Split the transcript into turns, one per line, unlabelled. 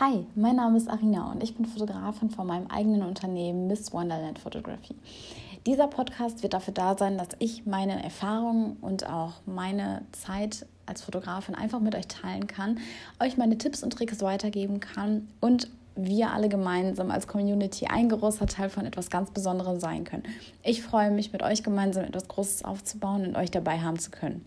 Hi, mein Name ist Arina und ich bin Fotografin von meinem eigenen Unternehmen Miss Wonderland Photography. Dieser Podcast wird dafür da sein, dass ich meine Erfahrungen und auch meine Zeit als Fotografin einfach mit euch teilen kann, euch meine Tipps und Tricks weitergeben kann und wir alle gemeinsam als Community ein großer Teil von etwas ganz Besonderem sein können. Ich freue mich, mit euch gemeinsam etwas Großes aufzubauen und euch dabei haben zu können.